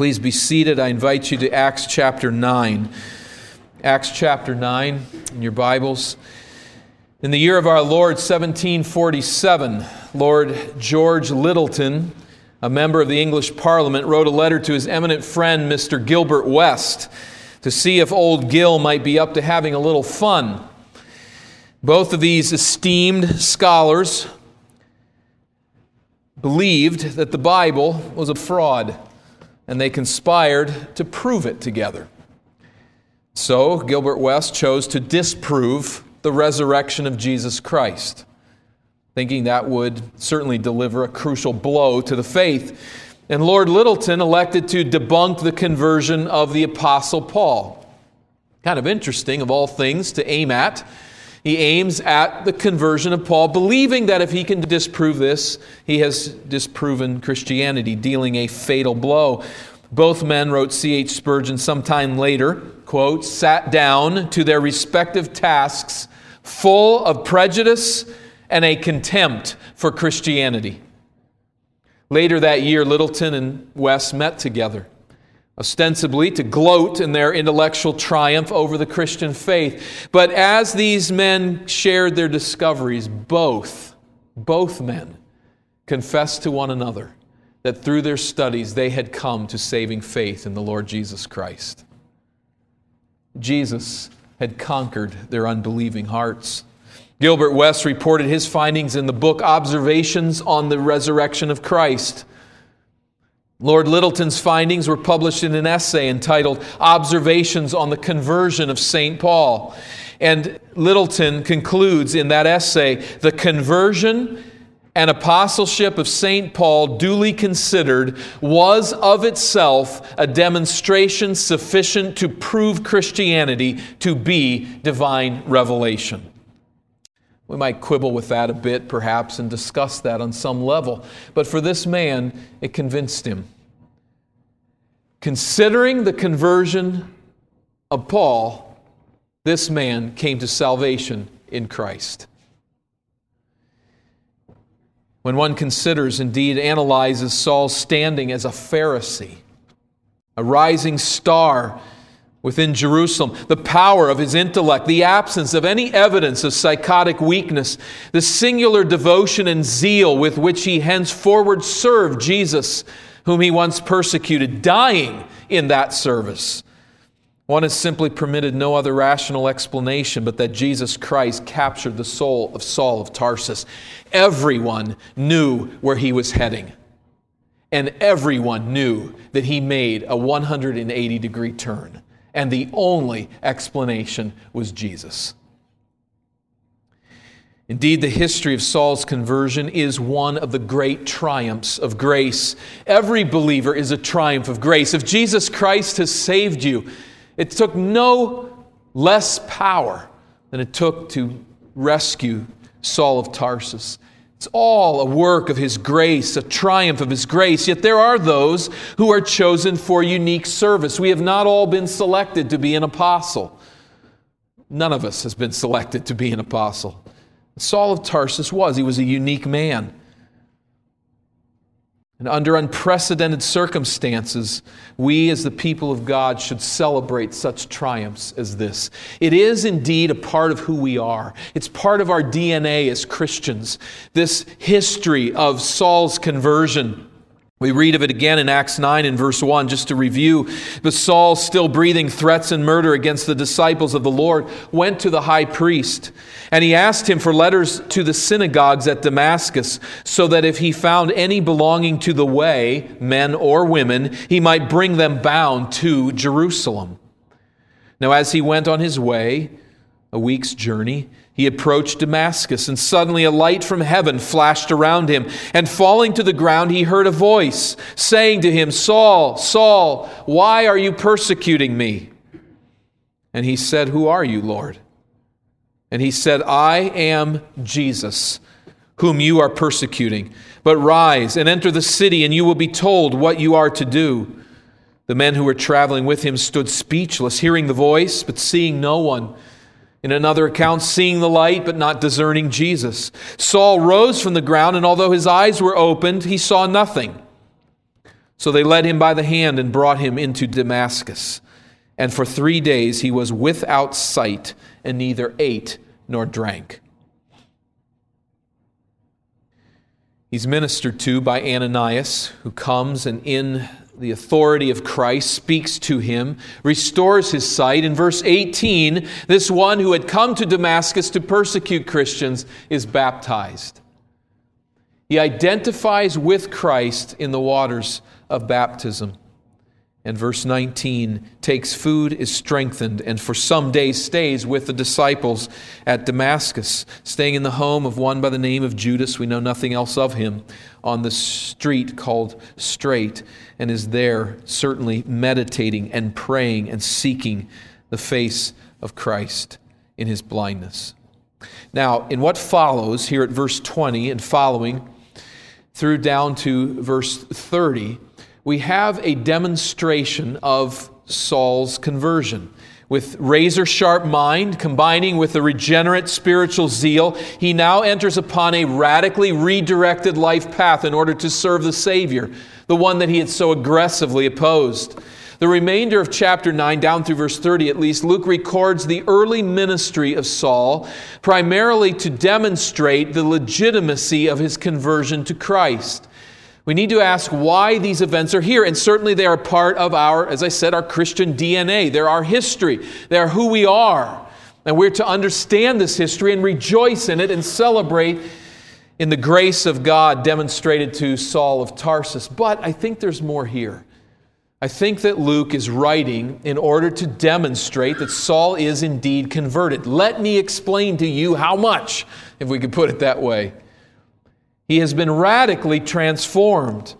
Please be seated. I invite you to Acts chapter 9. Acts chapter 9 in your Bibles. In the year of our Lord 1747, Lord George Lyttelton, a member of the English Parliament, wrote a letter to his eminent friend, Mr. Gilbert West, to see if old Gil might be up to having a little fun. Both of these esteemed scholars believed that the Bible was a fraud, and they conspired to prove it together. So, Gilbert West chose to disprove the resurrection of Jesus Christ, thinking that would certainly deliver a crucial blow to the faith. And Lord Lyttelton elected to debunk the conversion of the Apostle Paul. Kind of interesting, of all things, to aim at. He aims at the conversion of Paul, believing that if he can disprove this, he has disproven Christianity, dealing a fatal blow. Both men, wrote C.H. Spurgeon sometime later, quote, sat down to their respective tasks full of prejudice and a contempt for Christianity. Later that year, Lyttelton and West met together ostensibly to gloat in their intellectual triumph over the Christian faith. But as these men shared their discoveries, both, both men confessed to one another that through their studies they had come to saving faith in the Lord Jesus Christ. Jesus had conquered their unbelieving hearts. Gilbert West reported his findings in the book Observations on the Resurrection of Christ. Lord Lyttelton's findings were published in an essay entitled Observations on the Conversion of St. Paul. And Lyttelton concludes in that essay the conversion and apostleship of St. Paul, duly considered, was of itself a demonstration sufficient to prove Christianity to be divine revelation. We might quibble with that a bit, perhaps, and discuss that on some level. But for this man, it convinced him. Considering the conversion of Paul, this man came to salvation in Christ. When one considers, indeed analyzes Saul's standing as a Pharisee, a rising star within Jerusalem, the power of his intellect, the absence of any evidence of psychotic weakness, the singular devotion and zeal with which he henceforward served Jesus, whom he once persecuted, dying in that service. One is simply permitted no other rational explanation but that Jesus Christ captured the soul of Saul of Tarsus. Everyone knew where he was heading, and everyone knew that he made a 180 degree turn and the only explanation was Jesus. Indeed, the history of Saul's conversion is one of the great triumphs of grace. Every believer is a triumph of grace. If Jesus Christ has saved you, it took no less power than it took to rescue Saul of Tarsus. It's all a work of His grace, a triumph of His grace. Yet there are those who are chosen for unique service. We have not all been selected to be an apostle. None of us has been selected to be an apostle. Saul of Tarsus was. He was a unique man. And under unprecedented circumstances, we as the people of God should celebrate such triumphs as this. It is indeed a part of who we are, it's part of our DNA as Christians. This history of Saul's conversion. We read of it again in Acts 9 and verse 1, just to review. But Saul, still breathing threats and murder against the disciples of the Lord, went to the high priest. And he asked him for letters to the synagogues at Damascus, so that if he found any belonging to the way, men or women, he might bring them bound to Jerusalem. Now, as he went on his way, a week's journey, he approached Damascus, and suddenly a light from heaven flashed around him. And falling to the ground, he heard a voice saying to him, Saul, Saul, why are you persecuting me? And he said, Who are you, Lord? And he said, I am Jesus, whom you are persecuting. But rise and enter the city, and you will be told what you are to do. The men who were traveling with him stood speechless, hearing the voice, but seeing no one. In another account, seeing the light but not discerning Jesus. Saul rose from the ground, and although his eyes were opened, he saw nothing. So they led him by the hand and brought him into Damascus. And for three days he was without sight and neither ate nor drank. He's ministered to by Ananias, who comes and in the authority of Christ speaks to him, restores his sight. In verse 18, this one who had come to Damascus to persecute Christians is baptized. He identifies with Christ in the waters of baptism. And verse 19 takes food, is strengthened, and for some days stays with the disciples at Damascus, staying in the home of one by the name of Judas. We know nothing else of him, on the street called Straight, and is there certainly meditating and praying and seeking the face of Christ in his blindness. Now, in what follows here at verse 20 and following, through down to verse 30, we have a demonstration of Saul's conversion. With razor sharp mind, combining with a regenerate spiritual zeal, he now enters upon a radically redirected life path in order to serve the Savior, the one that he had so aggressively opposed. The remainder of chapter 9, down through verse 30 at least, Luke records the early ministry of Saul, primarily to demonstrate the legitimacy of his conversion to Christ. We need to ask why these events are here. And certainly they are part of our, as I said, our Christian DNA. They're our history, they're who we are. And we're to understand this history and rejoice in it and celebrate in the grace of God demonstrated to Saul of Tarsus. But I think there's more here. I think that Luke is writing in order to demonstrate that Saul is indeed converted. Let me explain to you how much, if we could put it that way. He has been radically transformed,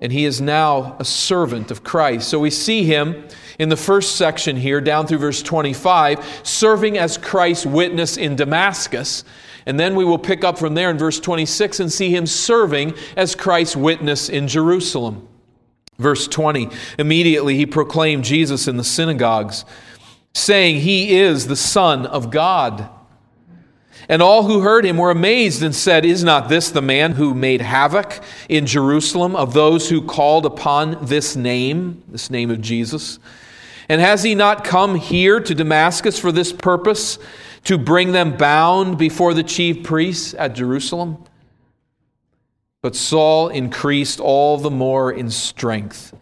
and he is now a servant of Christ. So we see him in the first section here, down through verse 25, serving as Christ's witness in Damascus. And then we will pick up from there in verse 26 and see him serving as Christ's witness in Jerusalem. Verse 20 Immediately he proclaimed Jesus in the synagogues, saying, He is the Son of God. And all who heard him were amazed and said, Is not this the man who made havoc in Jerusalem of those who called upon this name, this name of Jesus? And has he not come here to Damascus for this purpose, to bring them bound before the chief priests at Jerusalem? But Saul increased all the more in strength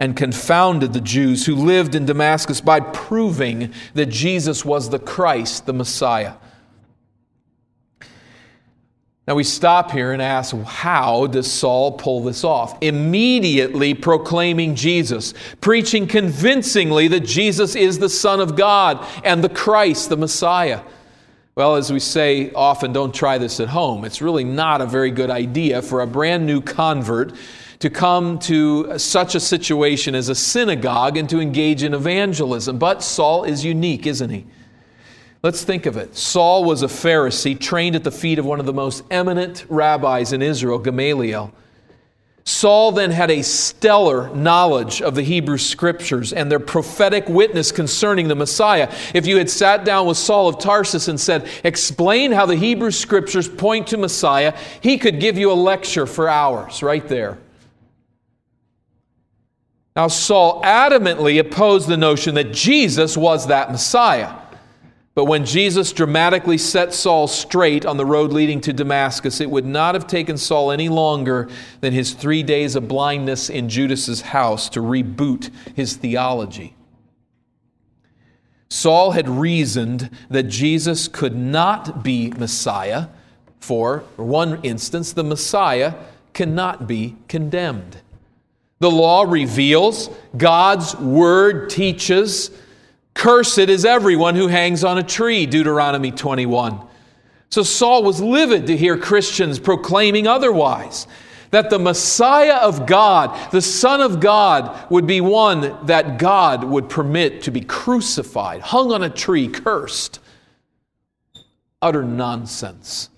and confounded the Jews who lived in Damascus by proving that Jesus was the Christ, the Messiah. Now we stop here and ask, how does Saul pull this off? Immediately proclaiming Jesus, preaching convincingly that Jesus is the Son of God and the Christ, the Messiah. Well, as we say often, don't try this at home. It's really not a very good idea for a brand new convert to come to such a situation as a synagogue and to engage in evangelism. But Saul is unique, isn't he? Let's think of it. Saul was a Pharisee trained at the feet of one of the most eminent rabbis in Israel, Gamaliel. Saul then had a stellar knowledge of the Hebrew scriptures and their prophetic witness concerning the Messiah. If you had sat down with Saul of Tarsus and said, Explain how the Hebrew scriptures point to Messiah, he could give you a lecture for hours right there. Now, Saul adamantly opposed the notion that Jesus was that Messiah. But when Jesus dramatically set Saul straight on the road leading to Damascus, it would not have taken Saul any longer than his three days of blindness in Judas's house to reboot his theology. Saul had reasoned that Jesus could not be Messiah, for, for one instance, the Messiah cannot be condemned. The law reveals, God's word teaches, Cursed is everyone who hangs on a tree, Deuteronomy 21. So Saul was livid to hear Christians proclaiming otherwise that the Messiah of God, the Son of God, would be one that God would permit to be crucified, hung on a tree, cursed. Utter nonsense.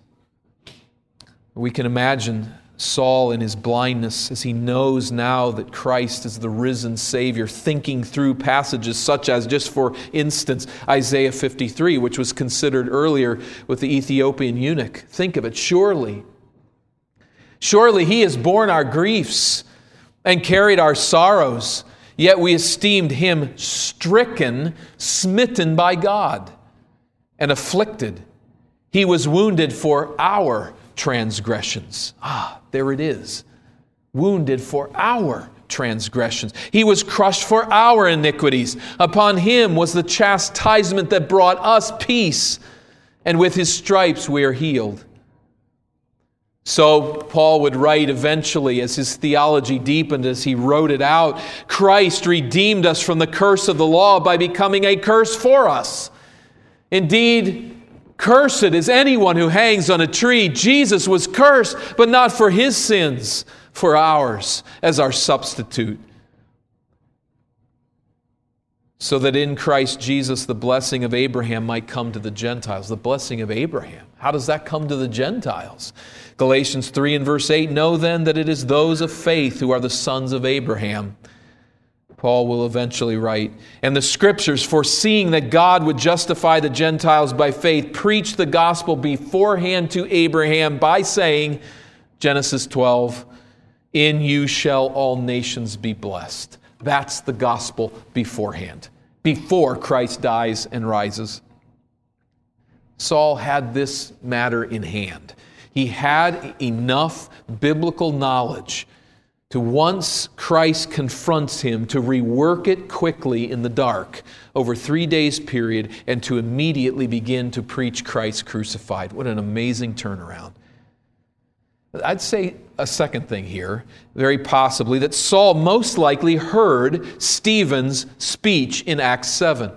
We can imagine Saul in his blindness as he knows now that Christ is the risen Savior, thinking through passages such as, just for instance, Isaiah 53, which was considered earlier with the Ethiopian eunuch. Think of it, surely. Surely he has borne our griefs and carried our sorrows, yet we esteemed him stricken, smitten by God, and afflicted. He was wounded for our transgressions. Ah, there it is. Wounded for our transgressions. He was crushed for our iniquities. Upon him was the chastisement that brought us peace, and with his stripes we are healed. So, Paul would write eventually, as his theology deepened, as he wrote it out Christ redeemed us from the curse of the law by becoming a curse for us. Indeed, cursed is anyone who hangs on a tree. Jesus was cursed, but not for his sins, for ours, as our substitute. So that in Christ Jesus the blessing of Abraham might come to the Gentiles. The blessing of Abraham. How does that come to the Gentiles? Galatians 3 and verse 8 Know then that it is those of faith who are the sons of Abraham. Paul will eventually write. And the scriptures, foreseeing that God would justify the Gentiles by faith, preached the gospel beforehand to Abraham by saying, Genesis 12, In you shall all nations be blessed. That's the gospel beforehand, before Christ dies and rises. Saul had this matter in hand. He had enough biblical knowledge to once Christ confronts him to rework it quickly in the dark over three days period and to immediately begin to preach Christ crucified. What an amazing turnaround. I'd say a second thing here, very possibly, that Saul most likely heard Stephen's speech in Acts 7.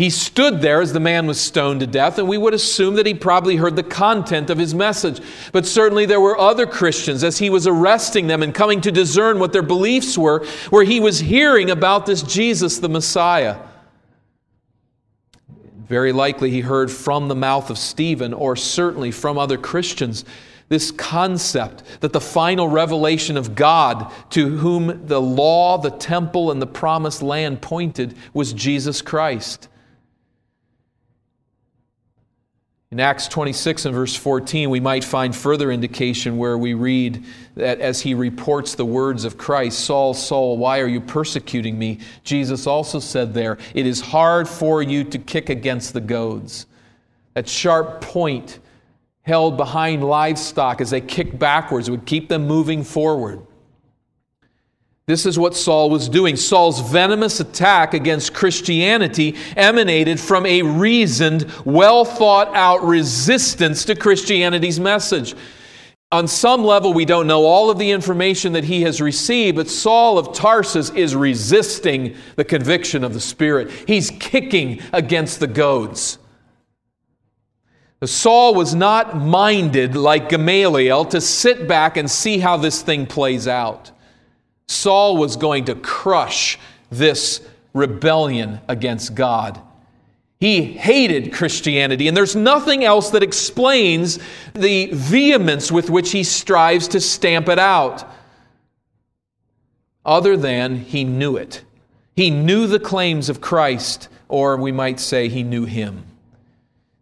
He stood there as the man was stoned to death, and we would assume that he probably heard the content of his message. But certainly there were other Christians as he was arresting them and coming to discern what their beliefs were, where he was hearing about this Jesus, the Messiah. Very likely he heard from the mouth of Stephen, or certainly from other Christians, this concept that the final revelation of God, to whom the law, the temple, and the promised land pointed, was Jesus Christ. In Acts 26 and verse 14, we might find further indication where we read that as he reports the words of Christ, Saul, Saul, why are you persecuting me? Jesus also said there, It is hard for you to kick against the goads. That sharp point held behind livestock as they kicked backwards would keep them moving forward. This is what Saul was doing. Saul's venomous attack against Christianity emanated from a reasoned, well thought out resistance to Christianity's message. On some level, we don't know all of the information that he has received, but Saul of Tarsus is resisting the conviction of the Spirit. He's kicking against the goads. Saul was not minded like Gamaliel to sit back and see how this thing plays out. Saul was going to crush this rebellion against God. He hated Christianity, and there's nothing else that explains the vehemence with which he strives to stamp it out, other than he knew it. He knew the claims of Christ, or we might say he knew him.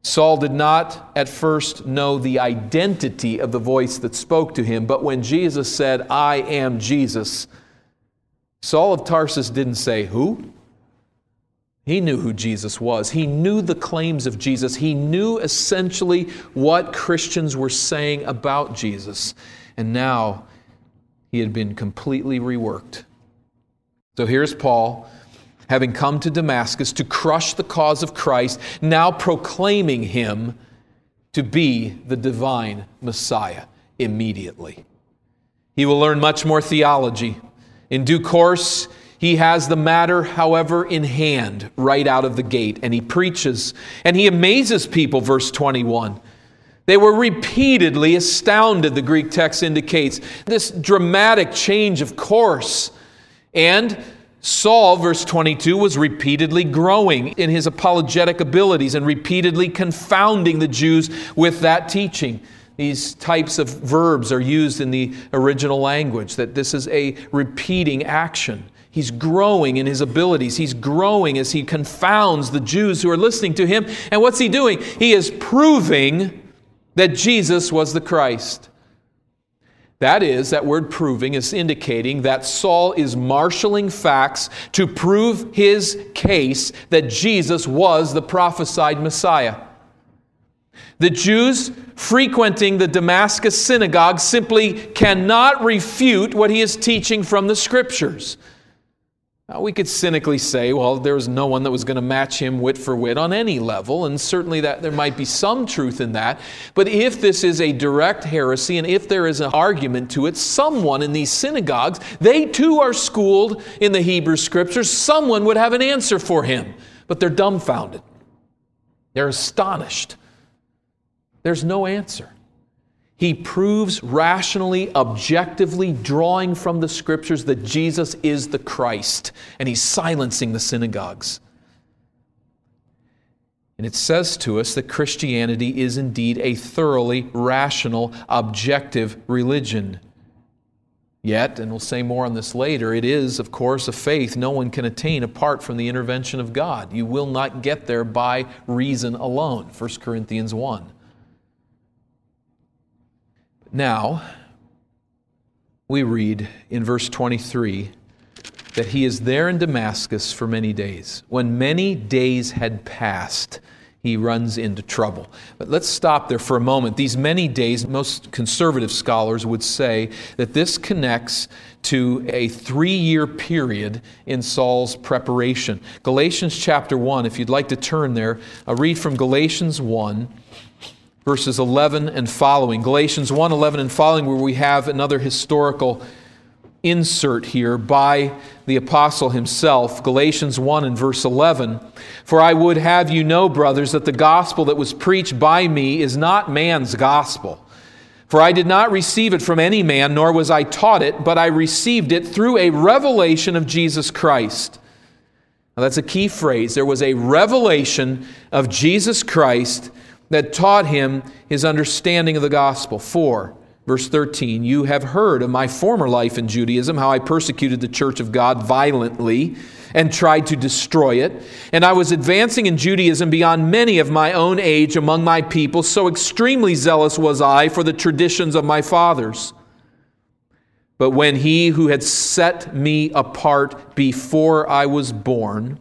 Saul did not at first know the identity of the voice that spoke to him, but when Jesus said, I am Jesus, Saul of Tarsus didn't say, Who? He knew who Jesus was. He knew the claims of Jesus. He knew essentially what Christians were saying about Jesus. And now he had been completely reworked. So here's Paul, having come to Damascus to crush the cause of Christ, now proclaiming him to be the divine Messiah immediately. He will learn much more theology in due course, he has the matter, however, in hand right out of the gate, and he preaches and he amazes people, verse 21. They were repeatedly astounded, the Greek text indicates. This dramatic change of course. And Saul, verse 22, was repeatedly growing in his apologetic abilities and repeatedly confounding the Jews with that teaching. These types of verbs are used in the original language, that this is a repeating action. He's growing in his abilities. He's growing as he confounds the Jews who are listening to him. And what's he doing? He is proving that Jesus was the Christ. That is, that word proving is indicating that Saul is marshaling facts to prove his case that Jesus was the prophesied Messiah. The Jews frequenting the Damascus synagogue simply cannot refute what he is teaching from the scriptures. Now, we could cynically say, well, there was no one that was going to match him wit for wit on any level, and certainly that there might be some truth in that. But if this is a direct heresy, and if there is an argument to it, someone in these synagogues, they too are schooled in the Hebrew scriptures, someone would have an answer for him. But they're dumbfounded. They're astonished. There's no answer. He proves rationally, objectively, drawing from the scriptures that Jesus is the Christ, and he's silencing the synagogues. And it says to us that Christianity is indeed a thoroughly rational, objective religion. Yet, and we'll say more on this later, it is, of course, a faith no one can attain apart from the intervention of God. You will not get there by reason alone. 1 Corinthians 1. Now, we read in verse 23 that he is there in Damascus for many days. When many days had passed, he runs into trouble. But let's stop there for a moment. These many days, most conservative scholars would say that this connects to a three year period in Saul's preparation. Galatians chapter 1, if you'd like to turn there, I'll read from Galatians 1 verses 11 and following. Galatians 1 11 and following, where we have another historical insert here by the apostle himself. Galatians 1 and verse 11. For I would have you know, brothers, that the gospel that was preached by me is not man's gospel. For I did not receive it from any man, nor was I taught it, but I received it through a revelation of Jesus Christ. Now, that's a key phrase. There was a revelation of Jesus Christ that taught him his understanding of the gospel. 4, verse 13, you have heard of my former life in Judaism, how I persecuted the church of God violently and tried to destroy it. And I was advancing in Judaism beyond many of my own age among my people, so extremely zealous was I for the traditions of my fathers. But when he who had set me apart before I was born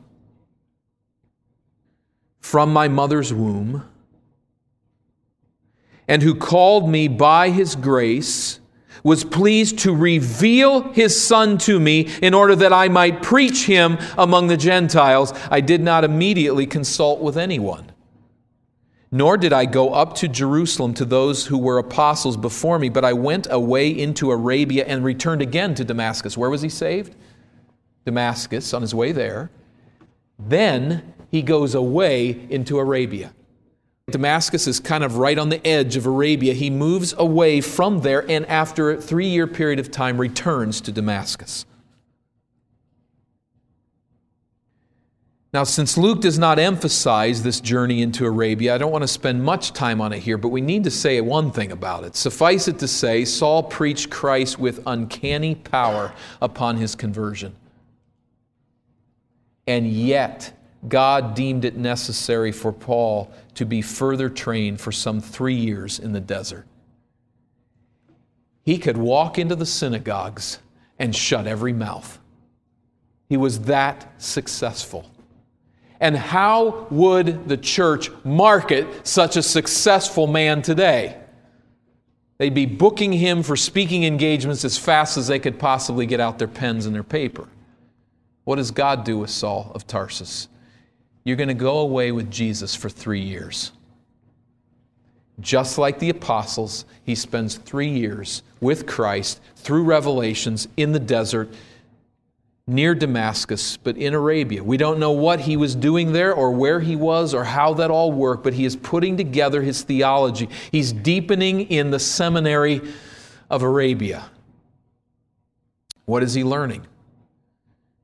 from my mother's womb, and who called me by his grace, was pleased to reveal his Son to me in order that I might preach him among the Gentiles, I did not immediately consult with anyone. Nor did I go up to Jerusalem to those who were apostles before me, but I went away into Arabia and returned again to Damascus. Where was he saved? Damascus, on his way there. Then he goes away into Arabia. Damascus is kind of right on the edge of Arabia. He moves away from there and, after a three year period of time, returns to Damascus. Now, since Luke does not emphasize this journey into Arabia, I don't want to spend much time on it here, but we need to say one thing about it. Suffice it to say, Saul preached Christ with uncanny power upon his conversion. And yet, God deemed it necessary for Paul to be further trained for some three years in the desert. He could walk into the synagogues and shut every mouth. He was that successful. And how would the church market such a successful man today? They'd be booking him for speaking engagements as fast as they could possibly get out their pens and their paper. What does God do with Saul of Tarsus? You're going to go away with Jesus for three years. Just like the apostles, he spends three years with Christ through revelations in the desert near Damascus, but in Arabia. We don't know what he was doing there or where he was or how that all worked, but he is putting together his theology. He's deepening in the seminary of Arabia. What is he learning?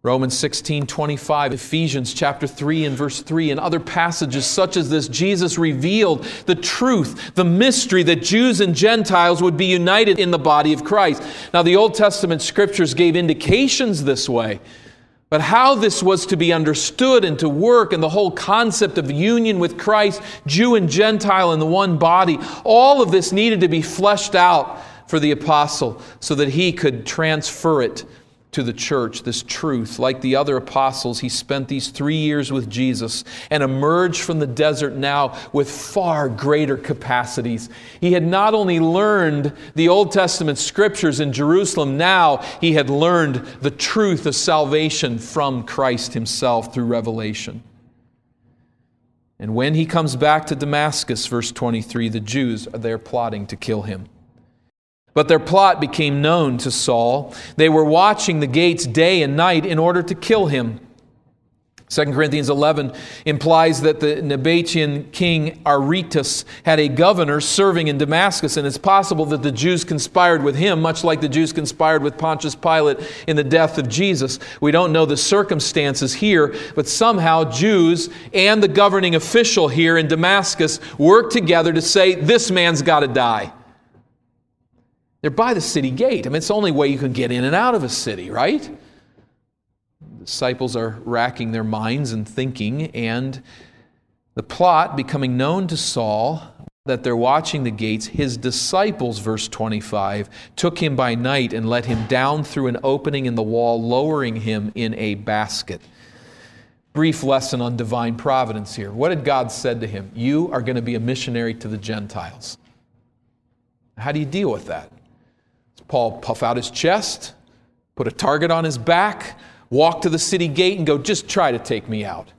Romans 16, 25, Ephesians chapter 3 and verse 3, and other passages such as this, Jesus revealed the truth, the mystery that Jews and Gentiles would be united in the body of Christ. Now, the Old Testament scriptures gave indications this way, but how this was to be understood and to work, and the whole concept of union with Christ, Jew and Gentile in the one body, all of this needed to be fleshed out for the apostle so that he could transfer it to the church, this truth. Like the other apostles, he spent these three years with Jesus and emerged from the desert now with far greater capacities. He had not only learned the Old Testament scriptures in Jerusalem, now he had learned the truth of salvation from Christ himself through revelation. And when he comes back to Damascus, verse 23, the Jews are there plotting to kill him. But their plot became known to Saul. They were watching the gates day and night in order to kill him. 2 Corinthians 11 implies that the Nabatean king Aretas had a governor serving in Damascus, and it's possible that the Jews conspired with him, much like the Jews conspired with Pontius Pilate in the death of Jesus. We don't know the circumstances here, but somehow Jews and the governing official here in Damascus worked together to say, This man's got to die. They're by the city gate. I mean, it's the only way you can get in and out of a city, right? The disciples are racking their minds and thinking, and the plot becoming known to Saul that they're watching the gates, his disciples, verse 25, took him by night and let him down through an opening in the wall, lowering him in a basket. Brief lesson on divine providence here. What had God said to him? You are going to be a missionary to the Gentiles. How do you deal with that? Paul puff out his chest, put a target on his back, walk to the city gate, and go, just try to take me out.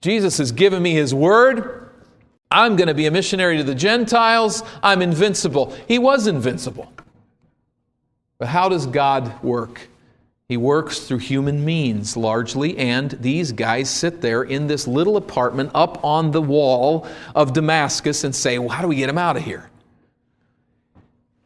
Jesus has given me his word. I'm going to be a missionary to the Gentiles. I'm invincible. He was invincible. But how does God work? He works through human means largely, and these guys sit there in this little apartment up on the wall of Damascus and say, Well, how do we get him out of here?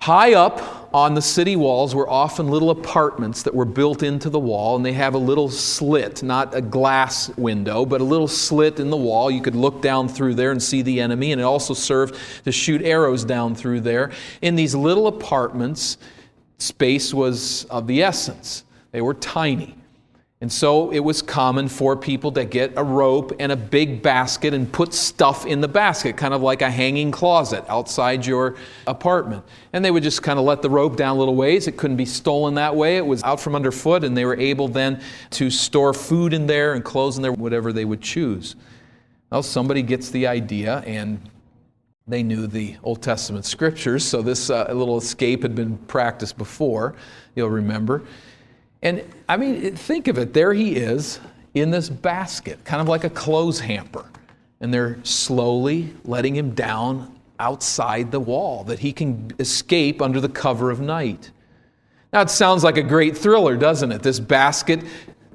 High up on the city walls were often little apartments that were built into the wall, and they have a little slit, not a glass window, but a little slit in the wall. You could look down through there and see the enemy, and it also served to shoot arrows down through there. In these little apartments, space was of the essence, they were tiny. And so it was common for people to get a rope and a big basket and put stuff in the basket, kind of like a hanging closet outside your apartment. And they would just kind of let the rope down a little ways. It couldn't be stolen that way. It was out from underfoot, and they were able then to store food in there and clothes in there, whatever they would choose. Well, somebody gets the idea, and they knew the Old Testament scriptures, so this uh, little escape had been practiced before, you'll remember. And I mean, think of it. There he is in this basket, kind of like a clothes hamper. And they're slowly letting him down outside the wall that he can escape under the cover of night. Now, it sounds like a great thriller, doesn't it? This basket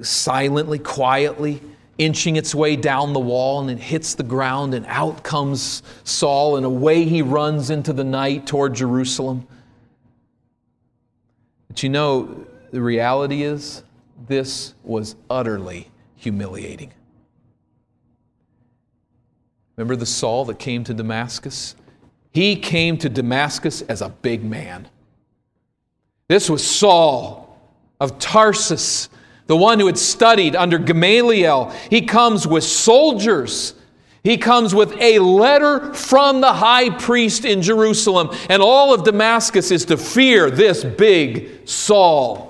silently, quietly inching its way down the wall and it hits the ground, and out comes Saul, and away he runs into the night toward Jerusalem. But you know, the reality is, this was utterly humiliating. Remember the Saul that came to Damascus? He came to Damascus as a big man. This was Saul of Tarsus, the one who had studied under Gamaliel. He comes with soldiers. He comes with a letter from the high priest in Jerusalem, and all of Damascus is to fear this big Saul.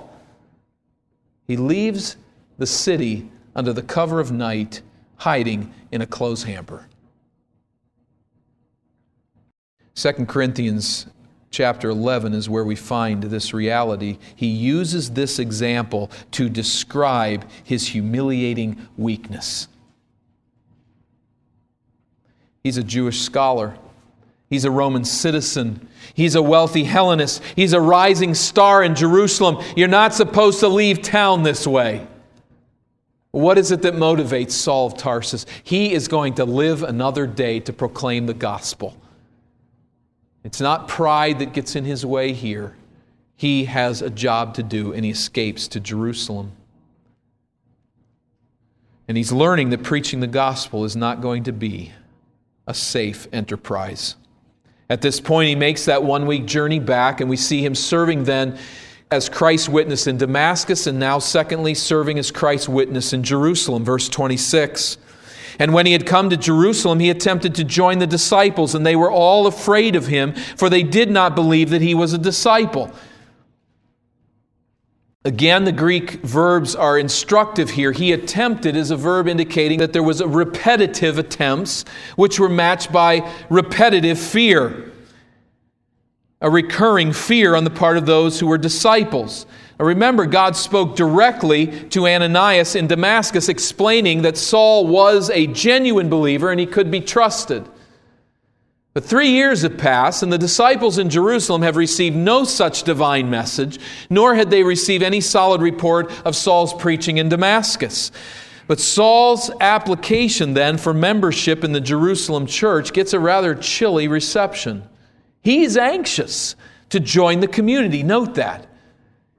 He leaves the city under the cover of night, hiding in a clothes hamper. 2 Corinthians chapter 11 is where we find this reality. He uses this example to describe his humiliating weakness. He's a Jewish scholar. He's a Roman citizen. He's a wealthy Hellenist. He's a rising star in Jerusalem. You're not supposed to leave town this way. What is it that motivates Saul of Tarsus? He is going to live another day to proclaim the gospel. It's not pride that gets in his way here. He has a job to do and he escapes to Jerusalem. And he's learning that preaching the gospel is not going to be a safe enterprise. At this point, he makes that one week journey back, and we see him serving then as Christ's witness in Damascus, and now, secondly, serving as Christ's witness in Jerusalem. Verse 26. And when he had come to Jerusalem, he attempted to join the disciples, and they were all afraid of him, for they did not believe that he was a disciple. Again, the Greek verbs are instructive here. He attempted is a verb indicating that there was a repetitive attempts, which were matched by repetitive fear, a recurring fear on the part of those who were disciples. Now remember, God spoke directly to Ananias in Damascus, explaining that Saul was a genuine believer and he could be trusted. But three years have passed, and the disciples in Jerusalem have received no such divine message, nor had they received any solid report of Saul's preaching in Damascus. But Saul's application then for membership in the Jerusalem church gets a rather chilly reception. He's anxious to join the community. Note that.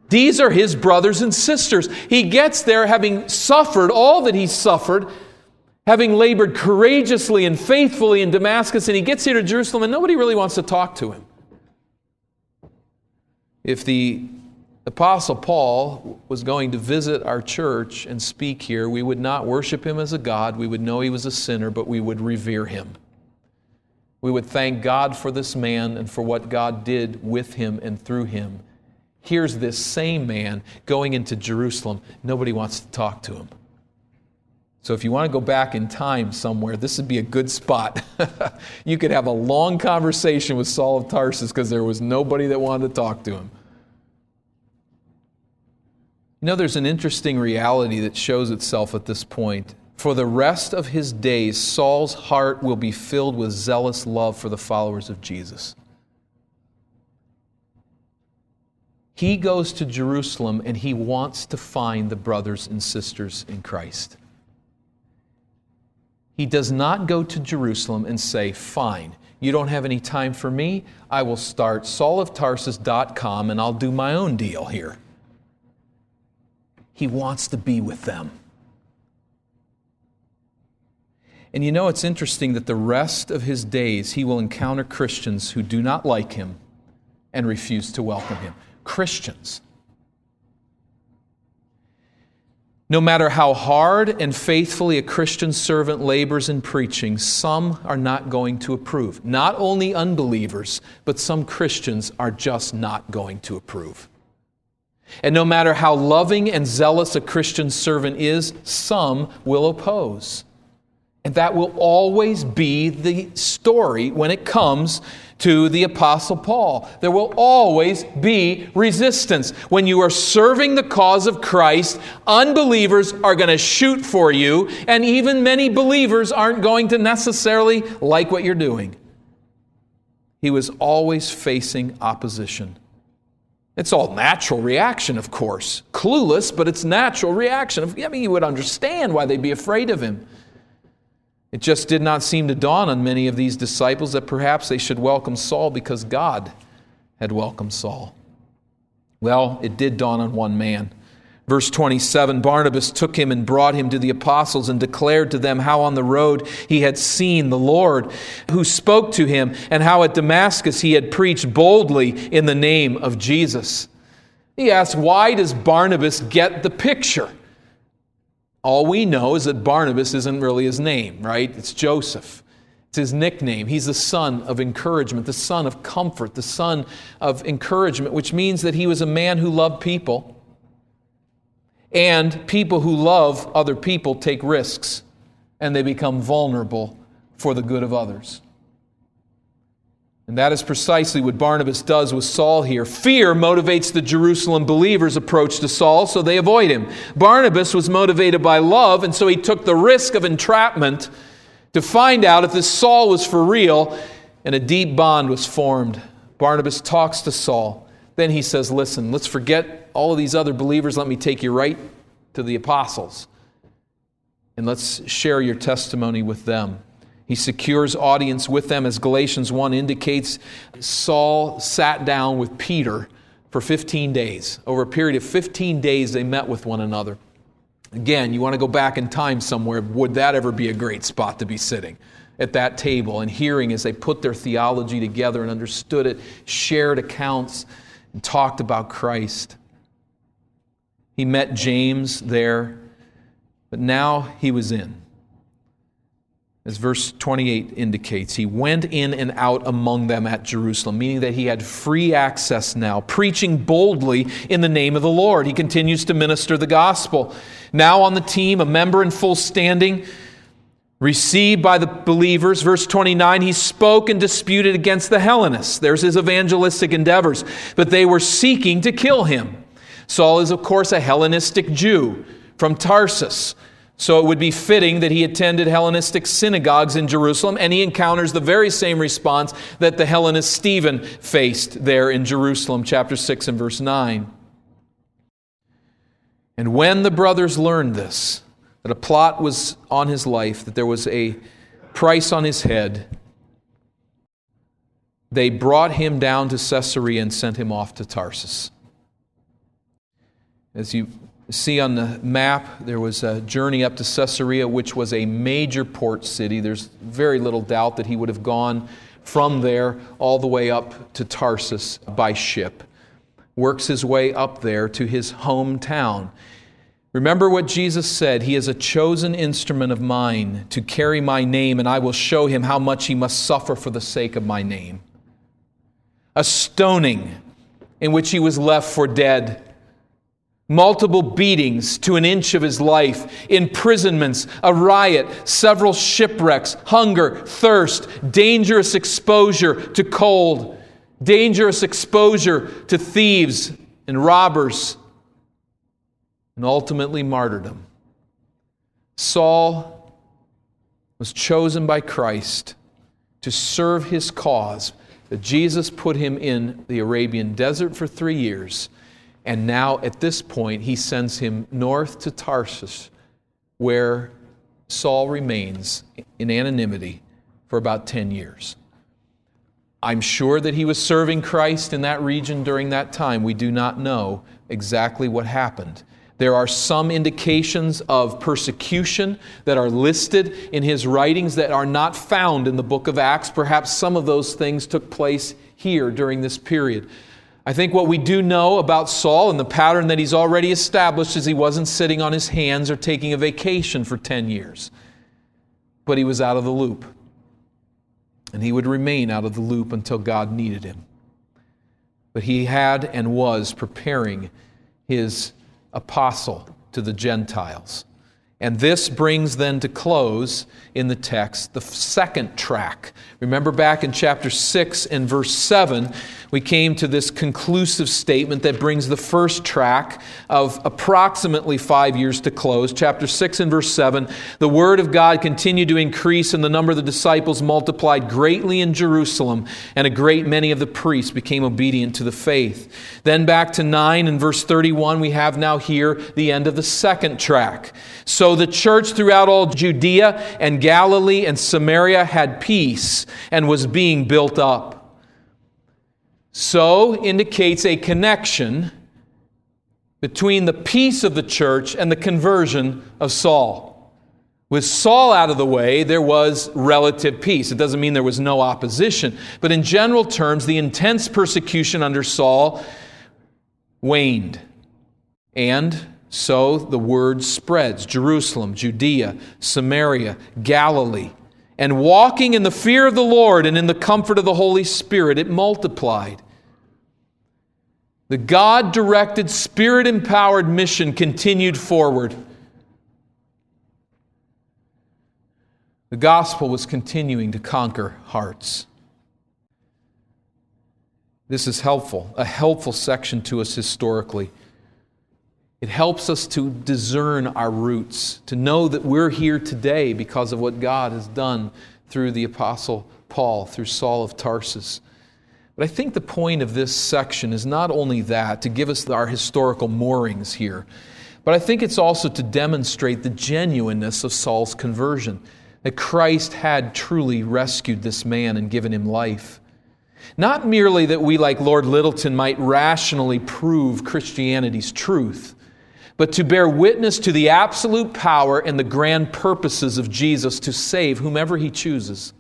These are his brothers and sisters. He gets there having suffered all that he suffered having labored courageously and faithfully in Damascus, and he gets here to Jerusalem, and nobody really wants to talk to him. If the Apostle Paul was going to visit our church and speak here, we would not worship him as a God. We would know he was a sinner, but we would revere him. We would thank God for this man and for what God did with him and through him. Here's this same man going into Jerusalem. Nobody wants to talk to him. So if you want to go back in time somewhere, this would be a good spot. you could have a long conversation with Saul of Tarsus because there was nobody that wanted to talk to him. You know, there's an interesting reality that shows itself at this point. For the rest of his days, Saul's heart will be filled with zealous love for the followers of Jesus. He goes to Jerusalem and he wants to find the brothers and sisters in Christ. He does not go to Jerusalem and say, Fine, you don't have any time for me. I will start sauloftarsus.com and I'll do my own deal here. He wants to be with them. And you know, it's interesting that the rest of his days he will encounter Christians who do not like him and refuse to welcome him. Christians. No matter how hard and faithfully a Christian servant labors in preaching, some are not going to approve. Not only unbelievers, but some Christians are just not going to approve. And no matter how loving and zealous a Christian servant is, some will oppose. And that will always be the story when it comes to the Apostle Paul. There will always be resistance. When you are serving the cause of Christ, unbelievers are going to shoot for you, and even many believers aren't going to necessarily like what you're doing. He was always facing opposition. It's all natural reaction, of course. Clueless, but it's natural reaction. I mean, you would understand why they'd be afraid of him. It just did not seem to dawn on many of these disciples that perhaps they should welcome Saul because God had welcomed Saul. Well, it did dawn on one man. Verse 27 Barnabas took him and brought him to the apostles and declared to them how on the road he had seen the Lord, who spoke to him, and how at Damascus he had preached boldly in the name of Jesus. He asked, Why does Barnabas get the picture? All we know is that Barnabas isn't really his name, right? It's Joseph. It's his nickname. He's the son of encouragement, the son of comfort, the son of encouragement, which means that he was a man who loved people. And people who love other people take risks and they become vulnerable for the good of others. And that is precisely what Barnabas does with Saul here. Fear motivates the Jerusalem believers' approach to Saul, so they avoid him. Barnabas was motivated by love, and so he took the risk of entrapment to find out if this Saul was for real, and a deep bond was formed. Barnabas talks to Saul. Then he says, Listen, let's forget all of these other believers. Let me take you right to the apostles, and let's share your testimony with them. He secures audience with them, as Galatians 1 indicates. Saul sat down with Peter for 15 days. Over a period of 15 days, they met with one another. Again, you want to go back in time somewhere, would that ever be a great spot to be sitting? At that table and hearing as they put their theology together and understood it, shared accounts, and talked about Christ. He met James there, but now he was in. As verse 28 indicates, he went in and out among them at Jerusalem, meaning that he had free access now, preaching boldly in the name of the Lord. He continues to minister the gospel. Now on the team, a member in full standing, received by the believers. Verse 29, he spoke and disputed against the Hellenists. There's his evangelistic endeavors, but they were seeking to kill him. Saul is, of course, a Hellenistic Jew from Tarsus. So it would be fitting that he attended Hellenistic synagogues in Jerusalem, and he encounters the very same response that the Hellenist Stephen faced there in Jerusalem, chapter 6 and verse 9. And when the brothers learned this, that a plot was on his life, that there was a price on his head, they brought him down to Caesarea and sent him off to Tarsus. As you see on the map, there was a journey up to Caesarea, which was a major port city. There's very little doubt that he would have gone from there all the way up to Tarsus by ship. Works his way up there to his hometown. Remember what Jesus said He is a chosen instrument of mine to carry my name, and I will show him how much he must suffer for the sake of my name. A stoning in which he was left for dead multiple beatings to an inch of his life, imprisonments, a riot, several shipwrecks, hunger, thirst, dangerous exposure to cold, dangerous exposure to thieves and robbers, and ultimately martyrdom. Saul was chosen by Christ to serve his cause. That Jesus put him in the Arabian desert for three years and now, at this point, he sends him north to Tarsus, where Saul remains in anonymity for about 10 years. I'm sure that he was serving Christ in that region during that time. We do not know exactly what happened. There are some indications of persecution that are listed in his writings that are not found in the book of Acts. Perhaps some of those things took place here during this period. I think what we do know about Saul and the pattern that he's already established is he wasn't sitting on his hands or taking a vacation for 10 years, but he was out of the loop. And he would remain out of the loop until God needed him. But he had and was preparing his apostle to the Gentiles. And this brings then to close in the text the second track. Remember back in chapter 6 and verse 7, we came to this conclusive statement that brings the first track of approximately five years to close. Chapter 6 and verse 7 The word of God continued to increase, and the number of the disciples multiplied greatly in Jerusalem, and a great many of the priests became obedient to the faith. Then back to 9 and verse 31, we have now here the end of the second track. So the church throughout all Judea and Galilee and Samaria had peace and was being built up. So indicates a connection between the peace of the church and the conversion of Saul. With Saul out of the way, there was relative peace. It doesn't mean there was no opposition, but in general terms, the intense persecution under Saul waned. And so the word spreads Jerusalem, Judea, Samaria, Galilee. And walking in the fear of the Lord and in the comfort of the Holy Spirit, it multiplied. The God directed, spirit empowered mission continued forward. The gospel was continuing to conquer hearts. This is helpful, a helpful section to us historically. It helps us to discern our roots, to know that we're here today because of what God has done through the Apostle Paul, through Saul of Tarsus. But I think the point of this section is not only that, to give us our historical moorings here, but I think it's also to demonstrate the genuineness of Saul's conversion, that Christ had truly rescued this man and given him life. Not merely that we, like Lord Lyttelton, might rationally prove Christianity's truth, but to bear witness to the absolute power and the grand purposes of Jesus to save whomever he chooses.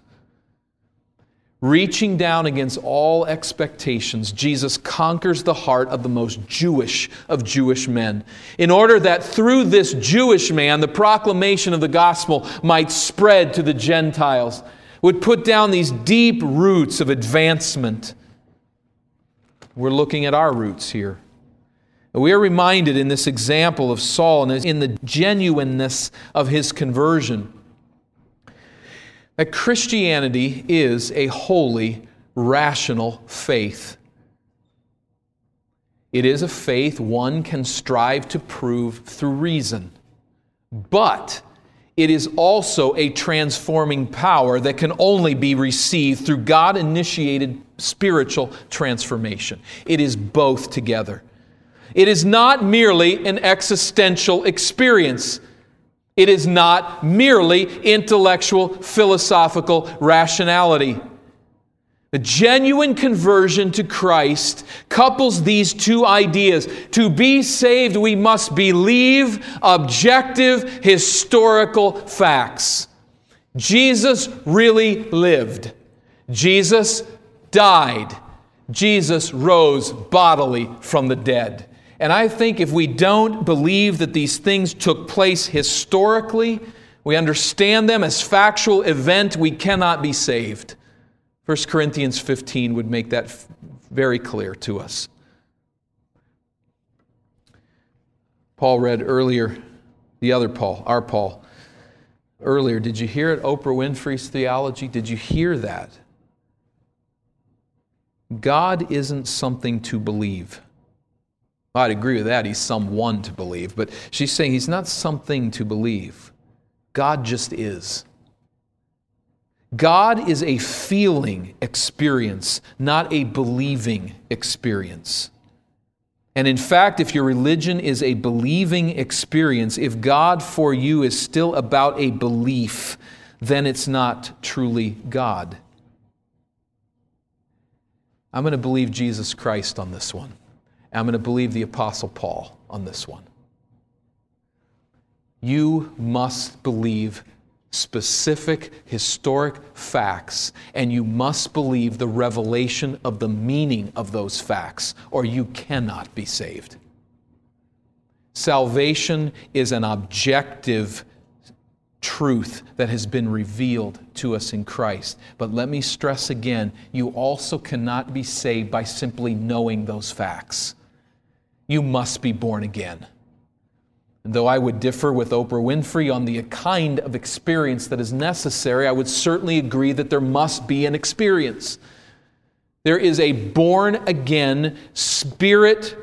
Reaching down against all expectations, Jesus conquers the heart of the most Jewish of Jewish men, in order that through this Jewish man, the proclamation of the gospel might spread to the Gentiles, would put down these deep roots of advancement. We're looking at our roots here. We are reminded in this example of Saul and in the genuineness of his conversion that Christianity is a holy, rational faith. It is a faith one can strive to prove through reason. But it is also a transforming power that can only be received through God initiated spiritual transformation. It is both together. It is not merely an existential experience. It is not merely intellectual, philosophical rationality. A genuine conversion to Christ couples these two ideas. To be saved, we must believe objective historical facts. Jesus really lived. Jesus died. Jesus rose bodily from the dead. And I think if we don't believe that these things took place historically, we understand them as factual event, we cannot be saved. 1 Corinthians 15 would make that very clear to us. Paul read earlier, the other Paul, our Paul, earlier. Did you hear it? Oprah Winfrey's theology? Did you hear that? God isn't something to believe. I'd agree with that. He's someone to believe. But she's saying he's not something to believe. God just is. God is a feeling experience, not a believing experience. And in fact, if your religion is a believing experience, if God for you is still about a belief, then it's not truly God. I'm going to believe Jesus Christ on this one. I'm going to believe the Apostle Paul on this one. You must believe specific historic facts, and you must believe the revelation of the meaning of those facts, or you cannot be saved. Salvation is an objective truth that has been revealed to us in Christ. But let me stress again you also cannot be saved by simply knowing those facts you must be born again. And though I would differ with Oprah Winfrey on the kind of experience that is necessary, I would certainly agree that there must be an experience. There is a born again, spirit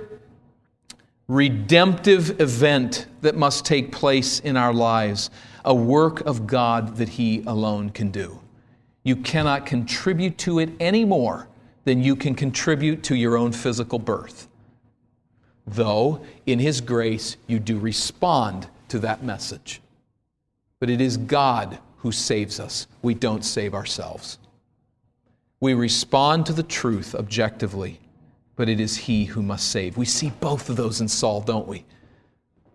redemptive event that must take place in our lives, a work of God that He alone can do. You cannot contribute to it any more than you can contribute to your own physical birth though in His grace you do respond to that message. But it is God who saves us. We don't save ourselves. We respond to the truth objectively, but it is He who must save. We see both of those in Saul, don't we?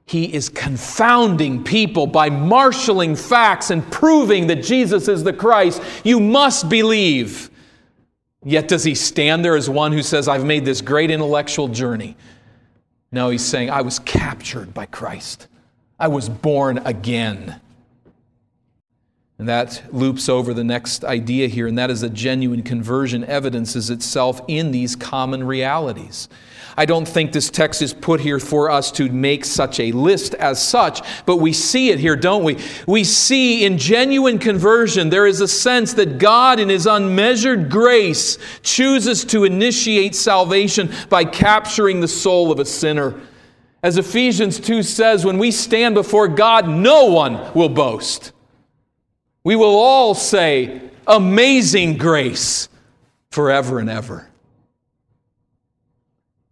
He is confounding people by marshaling facts and proving that Jesus is the Christ. You must believe. Yet does he stand there as one who says, I've made this great intellectual journey? No, he's saying, I was captured by Christ. I was born again. And that loops over the next idea here, and that is that genuine conversion evidences itself in these common realities. I don't think this text is put here for us to make such a list as such, but we see it here, don't we? We see in genuine conversion, there is a sense that God, in His unmeasured grace, chooses to initiate salvation by capturing the soul of a sinner. As Ephesians 2 says, when we stand before God, no one will boast. We will all say, Amazing grace forever and ever.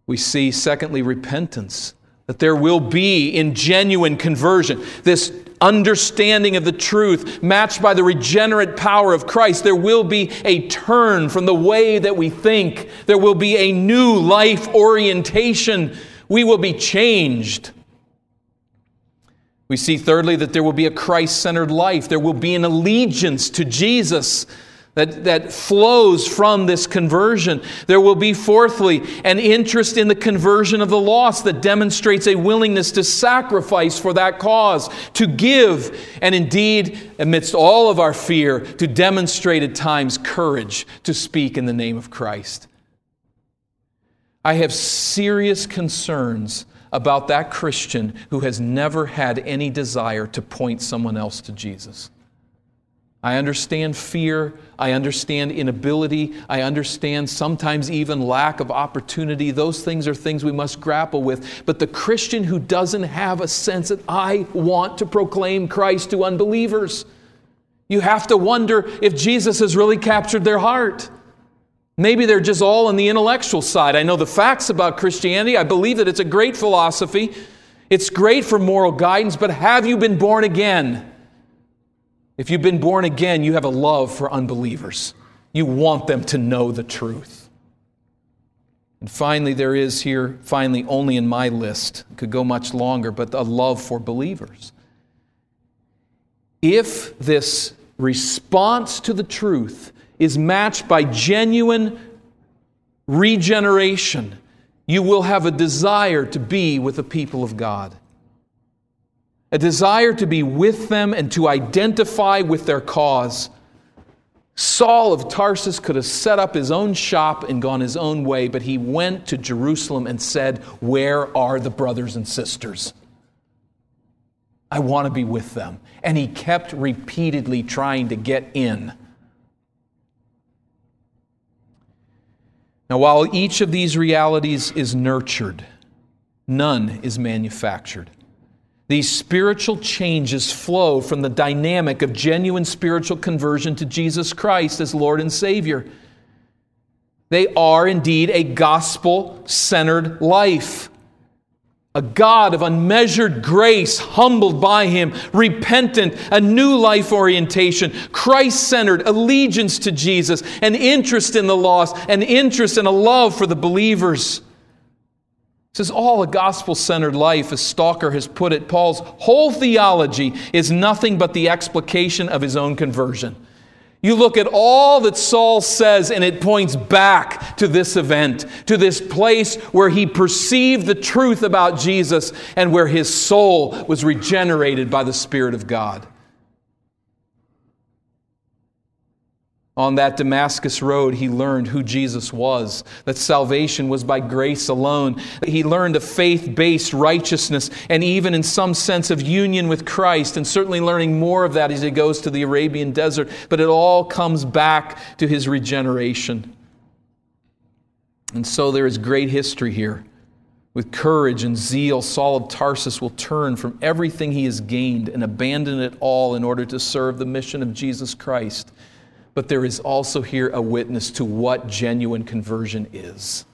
We see, secondly, repentance, that there will be in genuine conversion this understanding of the truth matched by the regenerate power of Christ. There will be a turn from the way that we think, there will be a new life orientation. We will be changed. We see, thirdly, that there will be a Christ centered life. There will be an allegiance to Jesus that, that flows from this conversion. There will be, fourthly, an interest in the conversion of the lost that demonstrates a willingness to sacrifice for that cause, to give, and indeed, amidst all of our fear, to demonstrate at times courage to speak in the name of Christ. I have serious concerns about that Christian who has never had any desire to point someone else to Jesus. I understand fear. I understand inability. I understand sometimes even lack of opportunity. Those things are things we must grapple with. But the Christian who doesn't have a sense that I want to proclaim Christ to unbelievers, you have to wonder if Jesus has really captured their heart. Maybe they're just all on the intellectual side. I know the facts about Christianity. I believe that it's a great philosophy. It's great for moral guidance, but have you been born again? If you've been born again, you have a love for unbelievers. You want them to know the truth. And finally, there is here, finally, only in my list, could go much longer, but a love for believers. If this response to the truth is matched by genuine regeneration, you will have a desire to be with the people of God a desire to be with them and to identify with their cause. Saul of Tarsus could have set up his own shop and gone his own way, but he went to Jerusalem and said, Where are the brothers and sisters? I want to be with them. And he kept repeatedly trying to get in. Now, while each of these realities is nurtured, none is manufactured. These spiritual changes flow from the dynamic of genuine spiritual conversion to Jesus Christ as Lord and Savior. They are indeed a gospel centered life. A God of unmeasured grace, humbled by Him, repentant, a new life orientation, Christ centered, allegiance to Jesus, an interest in the lost, an interest and a love for the believers. This is all a gospel centered life, as Stalker has put it. Paul's whole theology is nothing but the explication of his own conversion. You look at all that Saul says, and it points back to this event, to this place where he perceived the truth about Jesus and where his soul was regenerated by the Spirit of God. On that Damascus road, he learned who Jesus was, that salvation was by grace alone. He learned a faith based righteousness and even in some sense of union with Christ, and certainly learning more of that as he goes to the Arabian desert. But it all comes back to his regeneration. And so there is great history here. With courage and zeal, Saul of Tarsus will turn from everything he has gained and abandon it all in order to serve the mission of Jesus Christ but there is also here a witness to what genuine conversion is.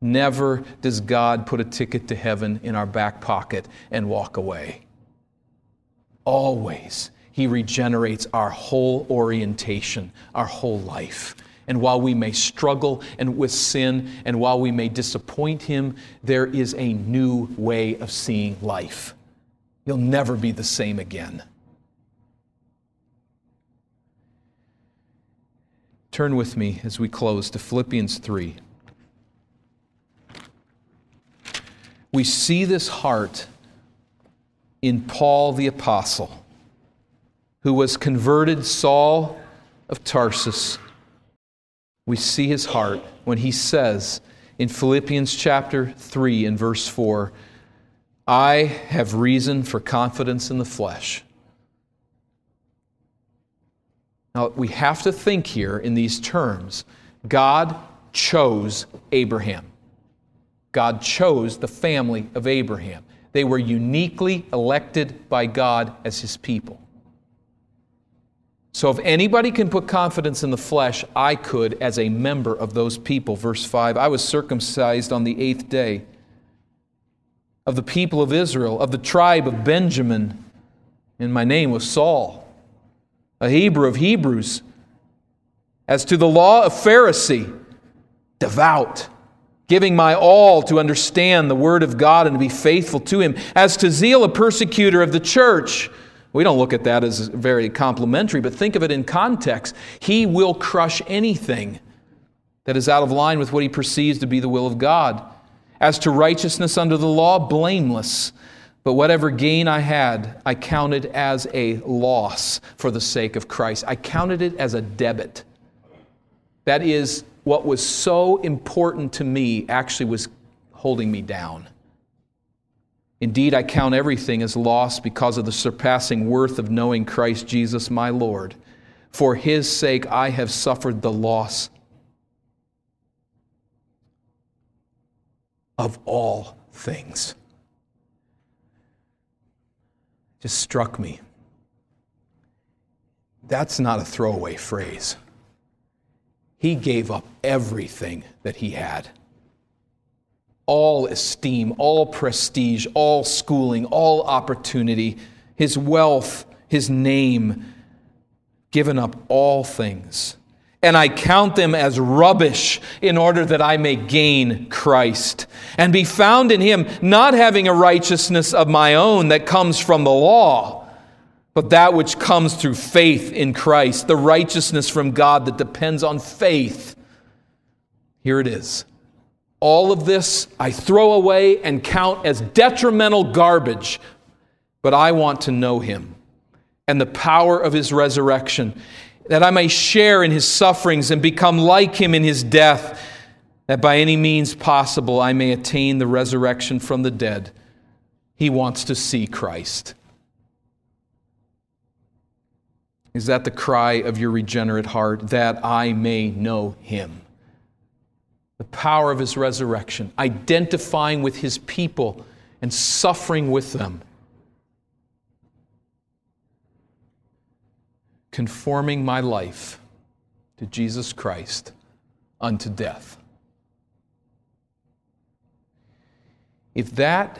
Never does God put a ticket to heaven in our back pocket and walk away. Always, He regenerates our whole orientation, our whole life. And while we may struggle and with sin, and while we may disappoint Him, there is a new way of seeing life. You'll never be the same again. Turn with me as we close to Philippians 3. We see this heart in Paul the Apostle, who was converted Saul of Tarsus. We see his heart when he says in Philippians chapter 3 and verse 4 I have reason for confidence in the flesh. Now, we have to think here in these terms. God chose Abraham. God chose the family of Abraham. They were uniquely elected by God as his people. So, if anybody can put confidence in the flesh, I could as a member of those people. Verse 5 I was circumcised on the eighth day of the people of Israel, of the tribe of Benjamin, and my name was Saul a Hebrew of Hebrews. As to the law of Pharisee, devout, giving my all to understand the word of God and to be faithful to him. As to zeal, a persecutor of the church, We don't look at that as very complimentary, but think of it in context. He will crush anything that is out of line with what he perceives to be the will of God. As to righteousness under the law, blameless. But whatever gain I had, I counted as a loss for the sake of Christ. I counted it as a debit. That is, what was so important to me actually was holding me down. Indeed, I count everything as loss because of the surpassing worth of knowing Christ Jesus my Lord. For his sake, I have suffered the loss of all things. Just struck me. That's not a throwaway phrase. He gave up everything that he had all esteem, all prestige, all schooling, all opportunity, his wealth, his name, given up all things. And I count them as rubbish in order that I may gain Christ and be found in him, not having a righteousness of my own that comes from the law, but that which comes through faith in Christ, the righteousness from God that depends on faith. Here it is. All of this I throw away and count as detrimental garbage, but I want to know him and the power of his resurrection, that I may share in his sufferings and become like him in his death, that by any means possible I may attain the resurrection from the dead. He wants to see Christ. Is that the cry of your regenerate heart? That I may know him the power of his resurrection, identifying with his people and suffering with them, conforming my life to Jesus Christ unto death. If that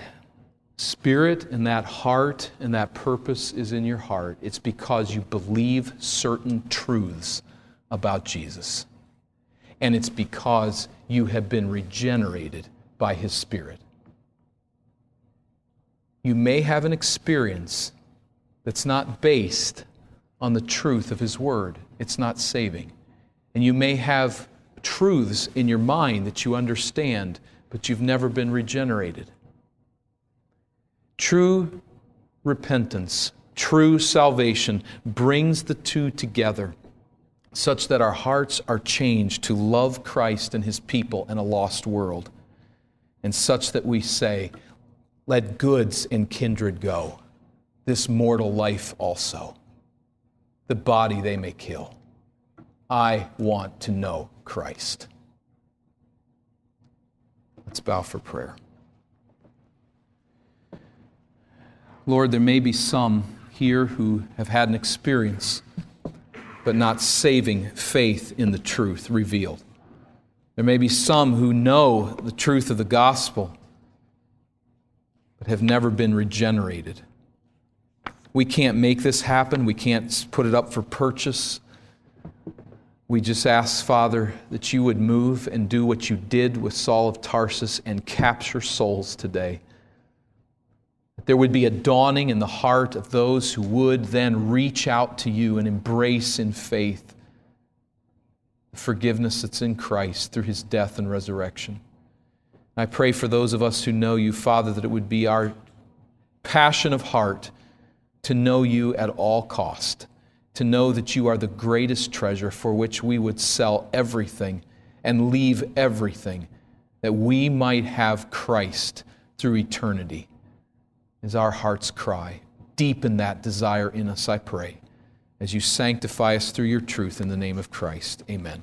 spirit and that heart and that purpose is in your heart, it's because you believe certain truths about Jesus. And it's because you have been regenerated by His Spirit. You may have an experience that's not based on the truth of His Word, it's not saving. And you may have truths in your mind that you understand, but you've never been regenerated. True repentance, true salvation brings the two together such that our hearts are changed to love Christ and his people in a lost world, and such that we say, Let goods and kindred go, this mortal life also. The body they may kill. I want to know Christ. Let's bow for prayer. Lord, there may be some here who have had an experience but not saving faith in the truth revealed. There may be some who know the truth of the gospel, but have never been regenerated. We can't make this happen. We can't put it up for purchase. We just ask, Father, that you would move and do what you did with Saul of Tarsus and capture souls today there would be a dawning in the heart of those who would then reach out to you and embrace in faith the forgiveness that's in Christ through his death and resurrection. I pray for those of us who know you, Father, that it would be our passion of heart to know you at all cost, to know that you are the greatest treasure for which we would sell everything and leave everything, that we might have Christ through eternity is our heart's cry. Deepen that desire in us, I pray, as you sanctify us through your truth in the name of Christ. Amen.